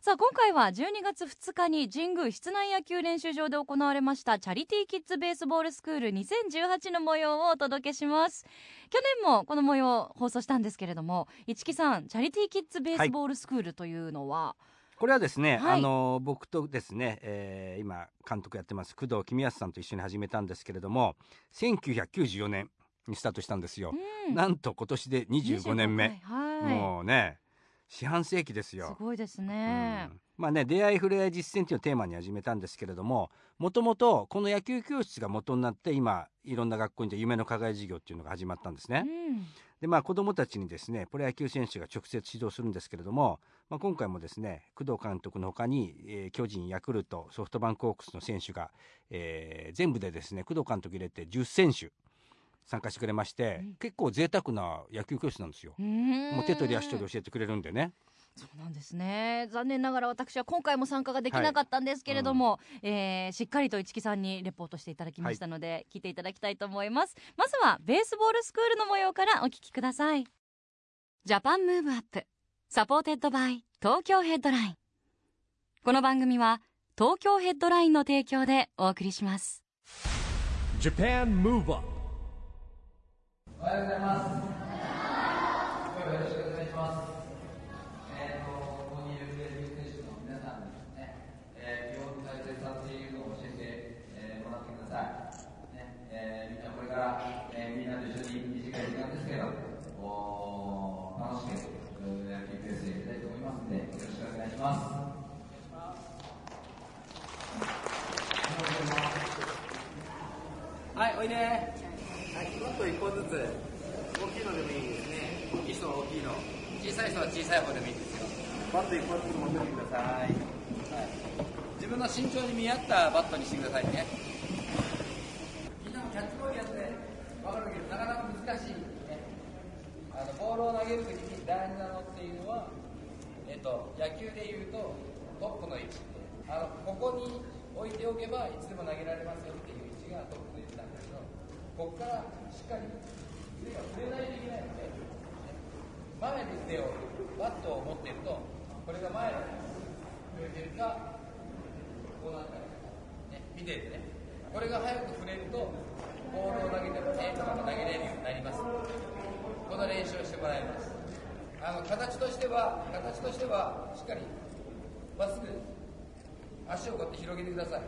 さあ今回は12月2日に神宮室内野球練習場で行われましたチャリティーキッズベースボールスクール2018の模様をお届けします。去年もこの模様を放送したんですけれども市木さんチャリティーキッズベースボールスクールというのは、これはですね、はい。あの僕とですね、えー今監督やってます工藤公康さんと一緒に始めたんですけれども1994年にスタートしたんですよ、うん。なんと今年で25年目、はい、もうね四半世紀ですよ。すごいですね、うん。まあね出会い触れ合い実践っていうのをテーマに始めたんですけれどももともとこの野球教室が元になって今いろんな学校にで夢の課外授業っていうのが始まったんですね。うん。でまあ子どもたちにですねプロ野球選手が直接指導するんですけれども、まあ、今回もですね工藤監督のほかに、えー巨人ヤクルトソフトバンクホークスの選手が、えー全部でですね工藤監督入れて10選手参加してくれまして、うん。結構贅沢な野球教室なんですよ。うんもう手取り足取り教えてくれるんでね。そうなんですね。残念ながら私は今回も参加ができなかったんですけれども、えーしっかりと一木さんにレポートしていただきましたので、聞いていただきたいと思います。まずはベースボールスクールの模様からお聞きください。 Japan Move Up supported by Tokyo Headline。この番組は東京ヘッドラインの提供でお送りします。Japan Move Up おはようございます。えーと、ここにいる野球選手の皆さんにですね、えー、基本大切さっていうのを教えて、えーもらってください。ね、えーみんなこれから、えーみんなと一緒に短い時間ですけど、おー楽しく、えー野球教室やりたいと思いますので、よろしくお願いします。はい、おいで。はい、バット一本ずつ。大きいのでもいいですね。大きい人は大きいの。小さい人は小さい方でもいいですよ。バット一本ずつ持ってってください。はい。自分の身長に見合ったバットにしてくださいね。みんなもキャッチボールやって、わかるけど、なかなか難しい。ね。あの、ボールを投げるときに大事なのっていうのは、えっと、野球でいうと、トップの位置。あの、ここに置いておけば、いつでも投げられますよっていう位置がトップの位置なんだけど、ここからしっかり腕が触れないといけないので、前で腕を、バットを持っていると、これが前に触れてるか、こうなったり、ね、見ててね。これが早く触れると、ボールを投げてもね、うまく投げれるようになります。この練習をしてもらいます。あの形としては、形としては、しっかりまっすぐ足をこうやって広げてください。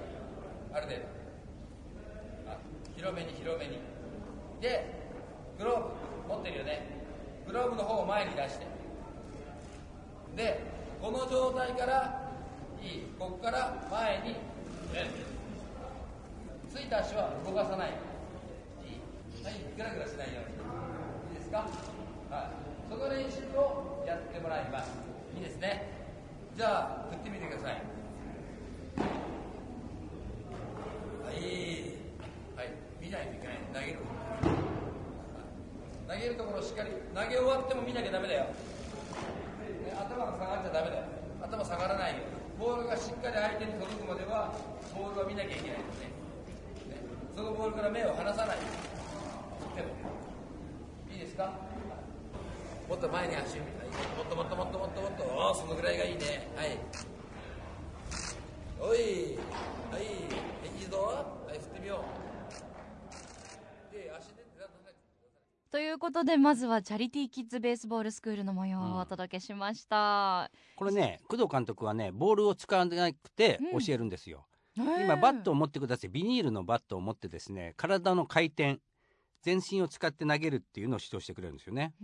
ある程度。広めに広めに。で、グローブ持ってるよね。グローブの方を前に出して。で、この状態から、いい。ここから前に、ついた足は動かさない。いい。はい、ぐらぐらしないように。いいですか？はい。その練習をやってもらいます。いいですね。じゃあ、振ってみてください。はい。はい。見ないといけない。投げる。げるところをしっかり、投げ終わっても見なきゃダメだよ。ね頭が下がっちゃダメだよ。頭下がらないよ。ボールがしっかり相手に届くまでは、ボールは見なきゃいけないですね。ねそのボールから目を離さない。でもいいですか？もっと前に足を見たいもっともっともっともっともっとおそのぐらいがいいねはいおいはいいいぞはい振ってみようで足でということでまずはチャリティーキッズベースボールスクールの模様をお届けしました、これね工藤監督はねボールを使わなくてうん教えるんですよ、今バットを持ってくださいビニールのバットを持ってですね体の回転全身を使って投げるっていうのを指導してくれるんですよね、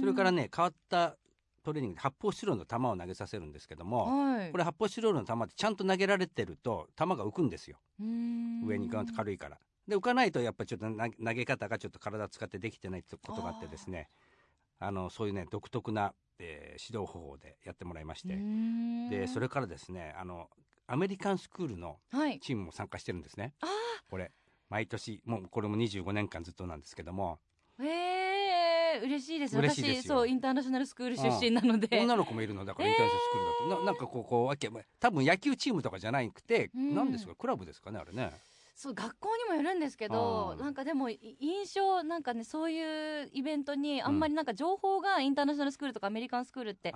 それからね変わったトレーニングで発泡スチロールの球を投げさせるんですけども、はい。これ発泡スチロールの球ってちゃんと投げられてると球が浮くんですよ。上にガンと軽いからで浮かないとやっぱりちょっと投げ方がちょっと体使ってできてないってことがあってですね。あのそういうね独特な、えー指導方法でやってもらいまして、でそれからですねあのアメリカンスクールのはい。チームも参加してるんですね。あこれ。毎年もうこれも25年間ずっとなんですけども。ー。えー、嬉しいです私そうインターナショナルスクール出身なので、女の子もいるのだからインターナショナルスクールだと、ななんかこうこうわけ多分野球チームとかじゃなくて、うん。なんですか？クラブですかねあれねそう学校にもよるんですけどなんかでもい印象なんかねそういうイベントにあんまりなんか情報がインターナショナルスクールとかアメリカンスクールって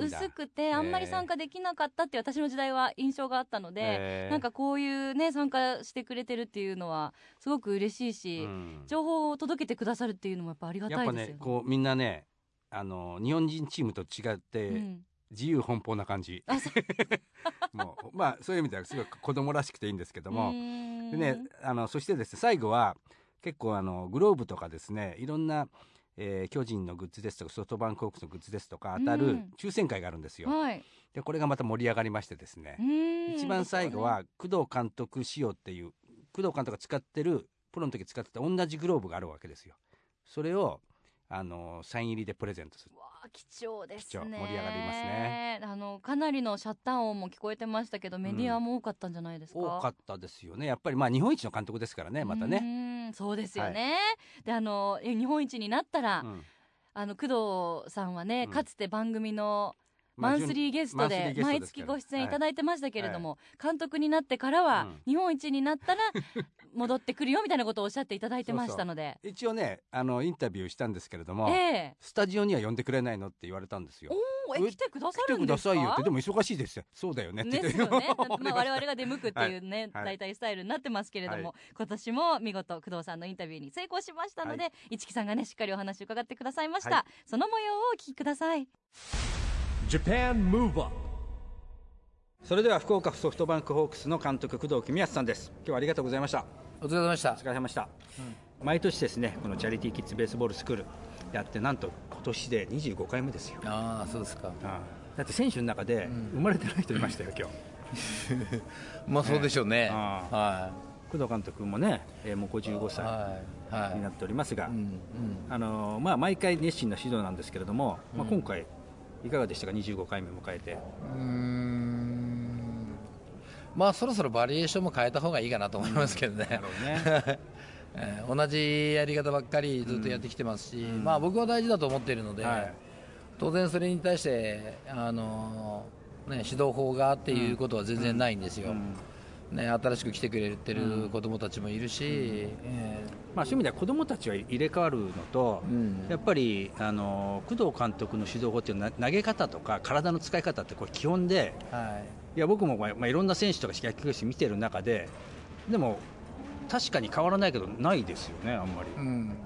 薄くてあんまり参加できなかったって私の時代は印象があったので、なんかこういうね参加してくれてるっていうのはすごく嬉しいし、うん。情報を届けてくださるっていうのもやっぱありがやっぱたいですよねこうみんなねあの日本人チームと違って、うん自由奔放な感じ。もうまあそういう意味ではすごい子供らしくていいんですけども、でねあのそしてですね最後は結構あのグローブとかですねいろんな、えー巨人のグッズですとかソフトバンクホークスのグッズですとか当たるうん。抽選会があるんですよ。はい、でこれがまた盛り上がりましてですね。一番最後は工藤監督仕様っていう工藤監督が使ってるプロの時使ってた同じグローブがあるわけですよ。それをあのサイン入りでプレゼントする。貴重ですね。盛り上がりますね。あのかなりのシャッター音も聞こえてましたけどメディアも多かったんじゃないですか、多かったですよね。やっぱりまあ日本一の監督ですからねまたね。ねそうですよね、であのえ日本一になったら、うん。あの工藤さんはね、うん。かつて番組のまあマンスリーゲストで毎月ご出演いただいてましたけれども、は監督になってからはうん。日本一になったら 戻ってくるよみたいなことをおっしゃっていただいてましたので。一応ねあのインタビューしたんですけれども、ええ。スタジオには呼んでくれないのって言われたんですよ。おーえ来てくださ来てくだるんですか？さいよってでも忙しいですよ。そうだよねって。ですよね、まあ、我々が出向くっていうね、はい。大体スタイルになってますけれども、は今年も見事工藤さんのインタビューに成功しましたので、は市木さんがねしっかりお話を伺ってくださいました、はい。その模様をお聞きくださいそれでは福岡ソフトバンクホークスの監督工藤公康さんです。今日はありがとうございました。お疲れ様でした。お疲れ様でした、毎年ですねこのチャリティーキッズベースボールスクールやってなんと今年で25回目ですよ。ああそうですか。ああ。だって選手の中で生まれてない人いましたよ今日。まあそうでしょうね。あは工藤監督もね、えーもう55い。歳になっておりますが、毎回熱心な指導なんですけれども、まあ、うん。今回いかがでしたか？25回目迎えて。うーん。まあそろそろバリエーションも変えた方がいいかなと思いますけどね、えー 同じやり方ばっかりずっとやってきてますし、まあ僕は大事だと思っているので、はい。当然それに対して、あのね、指導法がっていうことは全然ないんですよ、ね、新しく来てくれてる子供たちもいるし、えまあ、そういう意味では子どもたちは入れ替わるのと、うん。やっぱりあの工藤監督の指導法っていうのは投げ方とか体の使い方ってこれ基本でーはい。いや僕も、まあまあ、いろんな選手とか野球教師見てる中ででも確かに変わらないけどないですよねあんまり、いうん。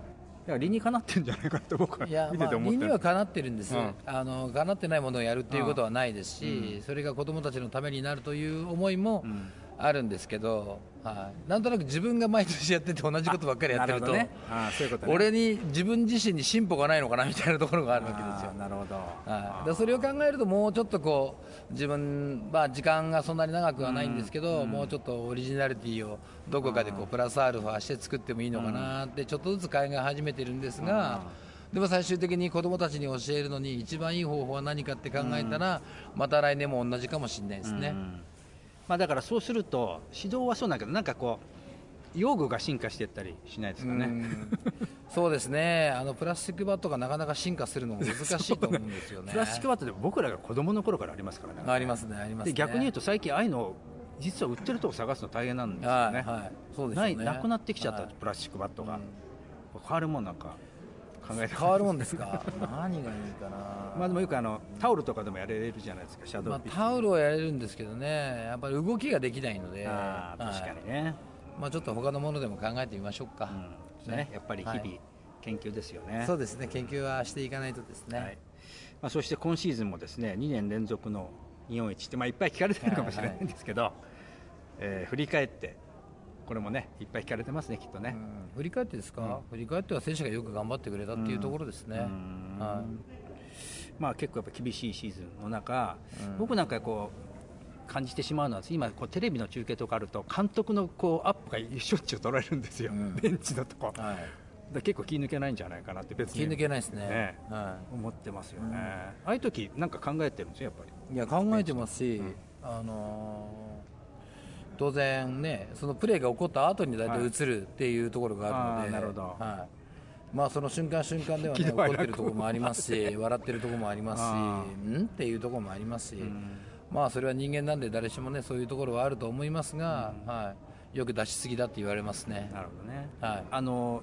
や理にかなってるんじゃないかと僕はいや、見まあ、てて思ってる、理にはかなってるんです、うん。あのかなってないものをやるっていうことはないですし、それが子どもたちのためになるという思いもうんあるんですけど、はい、なんとなく自分が毎年やってて同じことばっかりやってるとね。俺に自分自身に進歩がないのかなみたいなところがあるわけですよ。なるほど、はい、だそれを考えるともうちょっとこう自分、まあ、時間がそんなに長くはないんですけど、もうちょっとオリジナリティをどこかでこうプラスアルファして作ってもいいのかなってちょっとずつ考え始めてるんですが、でも最終的に子どもたちに教えるのに一番いい方法は何かって考えたら、また来年も同じかもしれないですね。うんまあ、だからそうすると指導はそうなんだけどなんかこう用具が進化していったりしないですかね、うん。そうですね。あのプラスチックバットがなかなか進化するのも難しいと思うんですよね。プラスチックバットでも僕らが子供の頃からありますからね。ありますねありますね。で逆に言うと最近ああいうの実は売ってるとこ探すの大変なんですよね、はいはい。そうですよね。ないなくなってきちゃった、はい。プラスチックバットが、うん。変わるもんなんか考えて変わるもんですか？何がいいかな、まあでもよくあのタオルとかでもやれるじゃないですかシャドまあウピッチングタオルはやれるんですけどね。やっぱり動きができないので。確かにね、まあ、ちょっと他のものでも考えてみましょうか、うん。ね。やっぱり日々はい。研究ですよね、そうですね。研究はしていかないとですね、はい。まあ、そして今シーズンもですね2年連続の日本一って、まあ、いっぱい聞かれてるかもしれないんですけど、えー振り返ってこれもねいっぱい聞かれてますねきっとね、うん。振り返ってですか、振り返っては選手がよく頑張ってくれたっていうところですね、うん。はまあ、結構やっぱ厳しいシーズンの中、うん。僕なんかこう感じてしまうのは今こうテレビの中継とかあると監督のこうアップがしょっちゅう取られるんですよ、うん。ベンチのとこ、はい、ら結構気抜けないんじゃないかなって別に。気抜けないですね。ね。は思ってますよね、ああいう時なんか考えてるんですよやっぱり。い、いや考えてますし、あのー当然ね、そのプレーが起こった後に大体映るっていうところがあるので、あーなるほど。はい。まあ、その瞬間瞬間では、ね、喜怒ってるところもありますし、笑ってるところもありますし、んっていうところもありますし、まあ、それは人間なんで、誰しもね、そういうところはあると思いますが、はい、よく出しすぎだって言われますね。なるほどね、はい。あの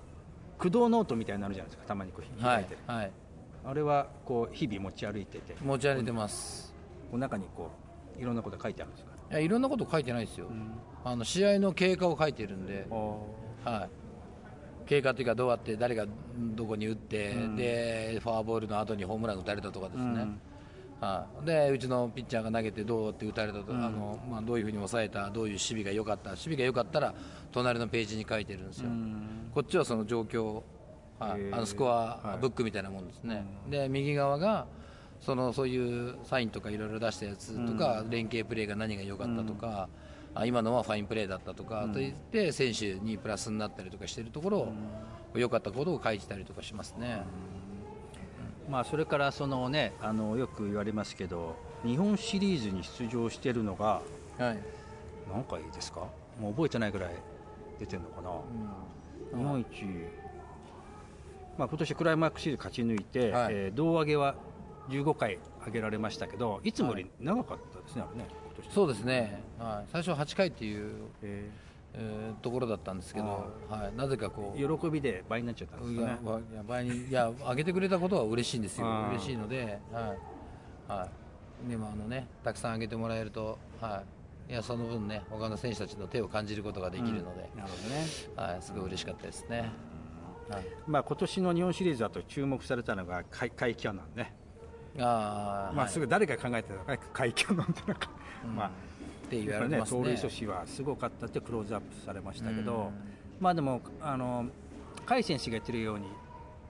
駆動ノートみたいになるじゃないですかたまにこうはい。開いてる、、はい、あれはこう日々持ち歩いてて。持ち歩いてます。この中にこういろんなこと書いてあるんですかいやいろんなこと書いてないですよ、あの試合の経過を書いてるんで、はい、経過というか、どうやって誰がどこに打って、でフォアボールの後にホームラン打たれたとかですね、はい、でうちのピッチャーが投げてどうやって打たれたとか、あのまあ、どういうふうに抑えた、どういう守備が良かった、守備が良かったら、隣のページに書いてるんですよ、こっちはその状況、はい。あのスコアブックみたいなもんですね、で右側がそのそういうサインとかいろいろ出したやつとか、連携プレーが何が良かったとか、あ今のはファインプレーだったとか、と言って選手にプラスになったりとかしてるところを、良かったことを書いてたりとかしますね。まあ、それからその、ね、あのよく言われますけど日本シリーズに出場しているのがはい。何回ですか？もう覚えてないぐらい出てるのかな、日本一、まあ今年クライマックスシリーズ勝ち抜いて、はい。えー胴上げは15回上げられましたけどいつもより長かったですね、あれねそうですね、はい、最初8回っていう、ええーところだったんですけど、はい、なぜかこう、ー喜びで倍になっちゃったんですね。いや倍にいや上げてくれたことは嬉しいんですよ。嬉しいので、はい。はい、でもあのねたくさん上げてもらえると、はい、いやその分ね他の選手たちの手を感じることができるので、なるほどね、はい、すごい嬉しかったですね。はい、まあ今年の日本シリーズだと注目されたのが海海キャノンね、あーまあ、はい。すぐ誰が考えてたのか海キャノンってなんか、まあって言われてますね。盗塁阻止はすごかったってクローズアップされましたけど、まあでもあの甲斐選手が言ってるように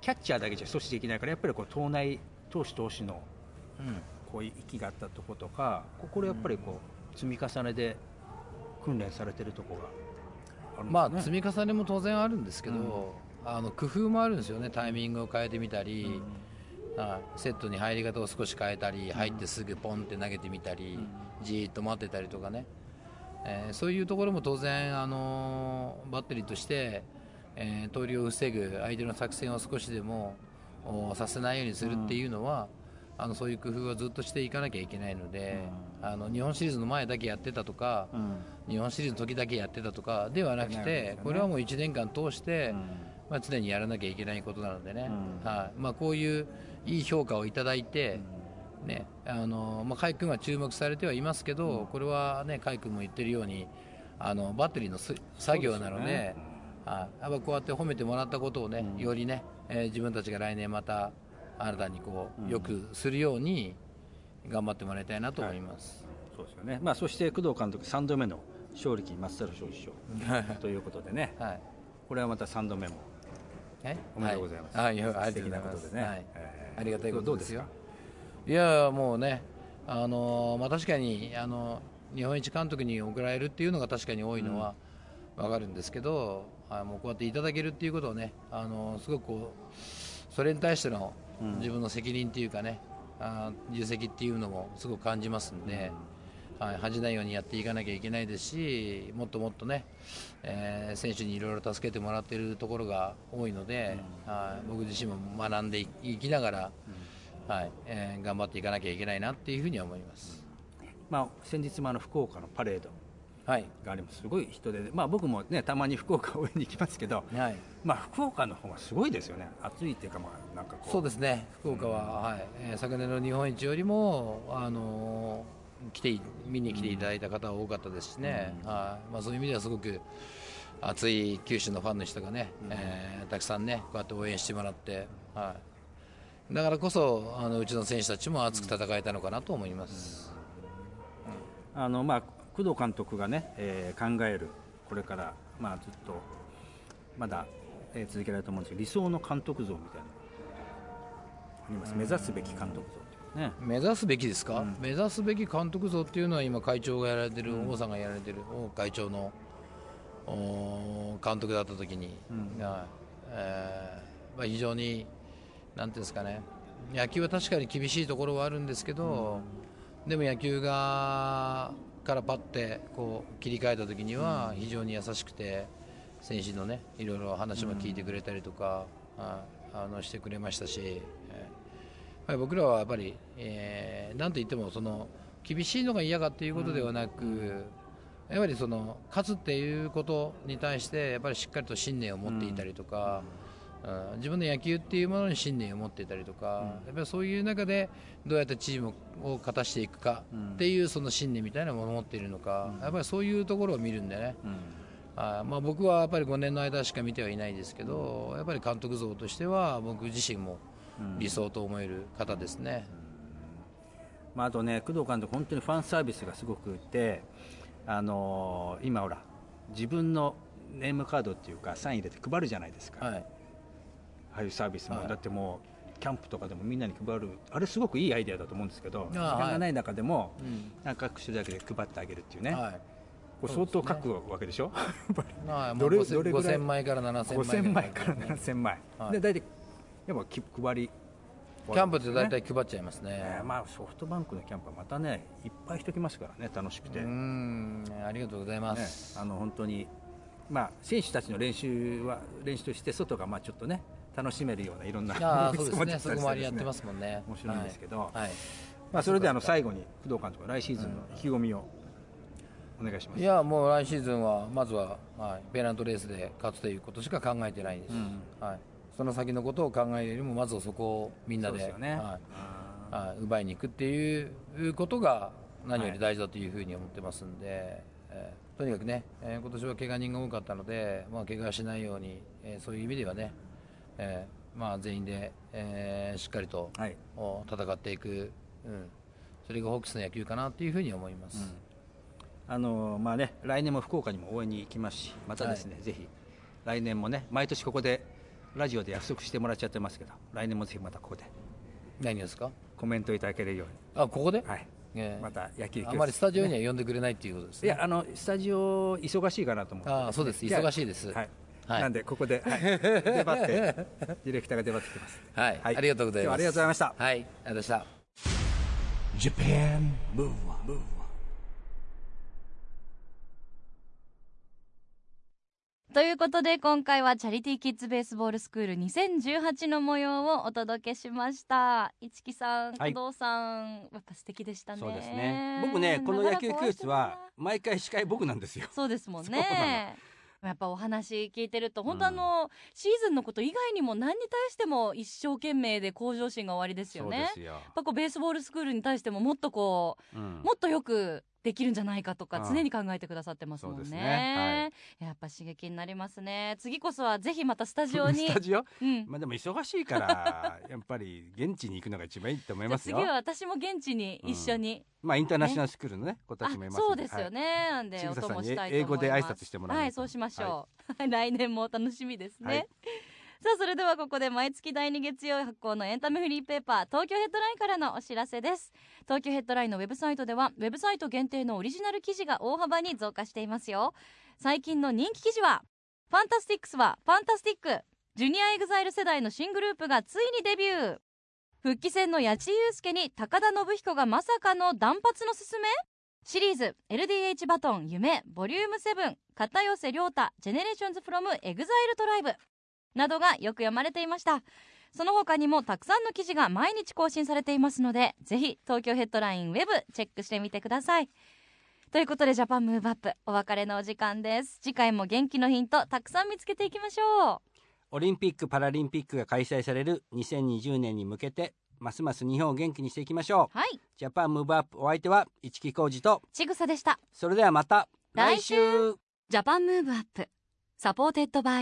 キャッチャーだけじゃ阻止できないからやっぱりこう投内投手投手のうん。こう息があったとことかここれやっぱりこう積み重ねで訓練されてるとこがね。まあ積み重ねも当然あるんですけど、あの工夫もあるんですよね、タイミングを変えてみたり、はいセットに入り方を少し変えたり、入ってすぐポンって投げてみたり、じーっと待ってたりとかね、えーそういうところも当然、あのーバッテリーとして、えー盗塁を防ぐ相手の作戦を少しでもおさせないようにするっていうのは、あのそういう工夫はずっとしていかなきゃいけないので、あの日本シリーズの前だけやってたとか、日本シリーズの時だけやってたとかではなくて、これはもう1年間通して、まあ、常にやらなきゃいけないことなのでね、はい。まあ、こういういい評価をいただいて、ねあのまあ、甲斐君は注目されてはいますけど、これはね甲斐君も言ってるようにあのバッテリーのす作業なので、はい。やっぱこうやって褒めてもらったことをね、よりね、えー自分たちが来年また新たにこう、よくするように頑張ってもらいたいなと思います。そうですよね、まあ、そして工藤監督3度目の勝力松太郎勝利賞。ということでね。はい。これはまた3度目も。えおめでとうございます。はい、はい、ありがとうございま素敵なことでね。すはい。えーありがたいことですよ。どういやもうねあのーまあ確かにあの日本一監督に贈られるっていうのが確かに多いのはわかるんですけど、あもうこうやっていただけるっていうことをねあのーすごくこうそれに対しての自分の責任っていうかね、あー重責っていうのもすごく感じますんで、はい、恥じないようにやっていかなきゃいけないですしもっともっとね、えー選手にいろいろ助けてもらっているところが多いので、はい、僕自身も学んでいいきながら、はいえー頑張っていかなきゃいけないなっていうふうには思います。まあ、先日もあの福岡のパレードはい。があります。すごい人で、まあ、僕もねたまに福岡応援に行きますけど、はい。まあ、福岡の方がすごいですよね。暑いっていうかまあなんかこう。そうですね、福岡は、はい。えー昨年の日本一よりも、あのー来てい見に来ていただいた方は多かったですしね、はい。まあ、そういう意味ではすごく熱い九州のファンの人がね、えーたくさんね、こうやって応援してもらって、はい、だからこそあのうちの選手たちも熱く戦えたのかなと思います。あのまあ工藤監督がね、えー考えるこれからまあずっとまだ、えー続けられると思うんですけど理想の監督像みたいなのあります。目指すべき監督像ね。目指すべきですか、目指すべき監督像っていうのは今会長がやられてる、王さんがやられてる王会長のお監督だった時に、はい。えーまあ、非常になんていうんですかね。野球は確かに厳しいところはあるんですけど、でも野球がからパッてこう切り替えた時には非常に優しくて選手のねいろいろ話も聞いてくれたりとか、ああのしてくれましたし、えーはい僕らはやっぱり、えーなんといってもその厳しいのが嫌かっていうことではなく、やっぱりその勝つっていうことに対してやっぱりしっかりと信念を持っていたりとか、うん。自分の野球っていうものに信念を持っていたりとか、やっぱりそういう中でどうやってチームを勝たしていくかっていうその信念みたいなものを持っているのか、やっぱりそういうところを見るんでね、あまあ僕はやっぱり5年の間しか見てはいないですけど、やっぱり監督像としては僕自身も理想と思える方ですね。まあ、あとね工藤監督本当にファンサービスがすごくてあのー今ほら自分のネームカードっていうかサイン入れて配るじゃないですか、はい。ああいうサービスも、はい。だってもうキャンプとかでもみんなに配る。あれすごくいいアイデアだと思うんですけど時間がない中でも、うん。なんか各種だけで配ってあげるっていうね、はい。これ相当書くわけでしょ？まあ、もうどれ 5000, どれぐらい？5000枚から7000枚5000枚からね7000枚、はい。で大体やっぱき配り。キャンプって大ね体配っちゃいますね。えーまあソフトバンクのキャンプはまたねいっぱい人来ますからね楽しくて、うーんありがとうございまねす、あの本当に、まあ、選手たちの練習は練習として外がまあちょっとね楽しめるようないろんなああ そうですね。もそこもやってますすもんね。面白いんですけどはい、はい。まあ、それであの最後に工藤監督来シーズンの意気込みをお願いします、いやもう来シーズンはまずは、はい、ペナントレースで勝つということしか考えてないです、うん。はい、その先のことを考えるよりもまずはそこをみんなでね。はい。はい、奪いに行くっていうことが何より大事だというふうに思ってますんで、えーとにかくね、えー今年は怪我人が多かったので、まあ、怪我しないように、えーそういう意味ではね、えーまあ、全員で、えーしっかりと、はい。お戦っていく、うん、それがホークスの野球かなというふうに思います。あのまあね、来年も福岡にも応援に行きますし、またですね、ぜひ来年もね、毎年ここでラジオで約束してもらっちゃってますけど、来年もぜひまたここで。何ですか？コメントいただけるように、あここで、はい。ええ。また野球あまりスタジオには呼んでくれないっていうことですね。いや、あのスタジオ忙しいかなと思って、あそうです。忙しいです。はい。はい。なんで、ここで、はい、出張って、ディレクターが出張ってきてます。はい、ありがとうございます。ありがとうございました。はい、ありがとうございました。Japan Move Up, ということで今回はチャリティーキッズベースボールスクール2018の模様をお届けしました市木さん、はい工藤さんやっぱ素敵でしたねそうですね。僕ね、この野球教室は毎回司会僕なんですよ。そうですもんねやっぱお話聞いてると本当あの、シーズンのこと以外にも何に対しても一生懸命で向上心が終わりですよねやっそうですよ。ぱこうベースボールスクールに対してももっとこううんもっとよくできるんじゃないかとかうん。常に考えてくださってますもんね。そうですね。やっぱ刺激になりますね。次こそはぜひまたスタジオに。スタジオ？うん。まあでも忙しいから、やっぱり現地に行くのが一番いいと思いますよ。次。は私も現地に一緒に、まあインターナショナルスクールのね、子たあちもいますんそうですよね、なんでお供したいと思います。英語で挨拶してもらわないとはいそうしましょう、来年も楽しみですね、はいさあそれではここで毎月第2月曜発行のエンタメフリーペーパー東京ヘッドラインからのお知らせです。東京ヘッドラインのウェブサイトではウェブサイト限定のオリジナル記事が大幅に増加していますよ。最近の人気記事はファンタスティックスはファンタスティックジュニアエグザイル世代の新グループがついにデビュー。復帰戦の矢地祐介に高田延彦がまさかの断髪のすすめ。シリーズ LDH バトン夢ボリューム7片寄涼太 GENERATIONS from EXILE TRIBE。などがよく読まれていました。その他にもたくさんの記事が毎日更新されていますのでぜひ東京ヘッドラインウェブチェックしてみてください。ということで Japan Move Up お別れのお時間です。次回も元気のヒントたくさん見つけていきましょう。オリンピック・パラリンピックが開催される2020年に向けてますます日本を元気にしていきましょう。はい。 Japan Move Up お相手は一木広治とちぐさでした。それではまた来週。 Japan Move Up supported by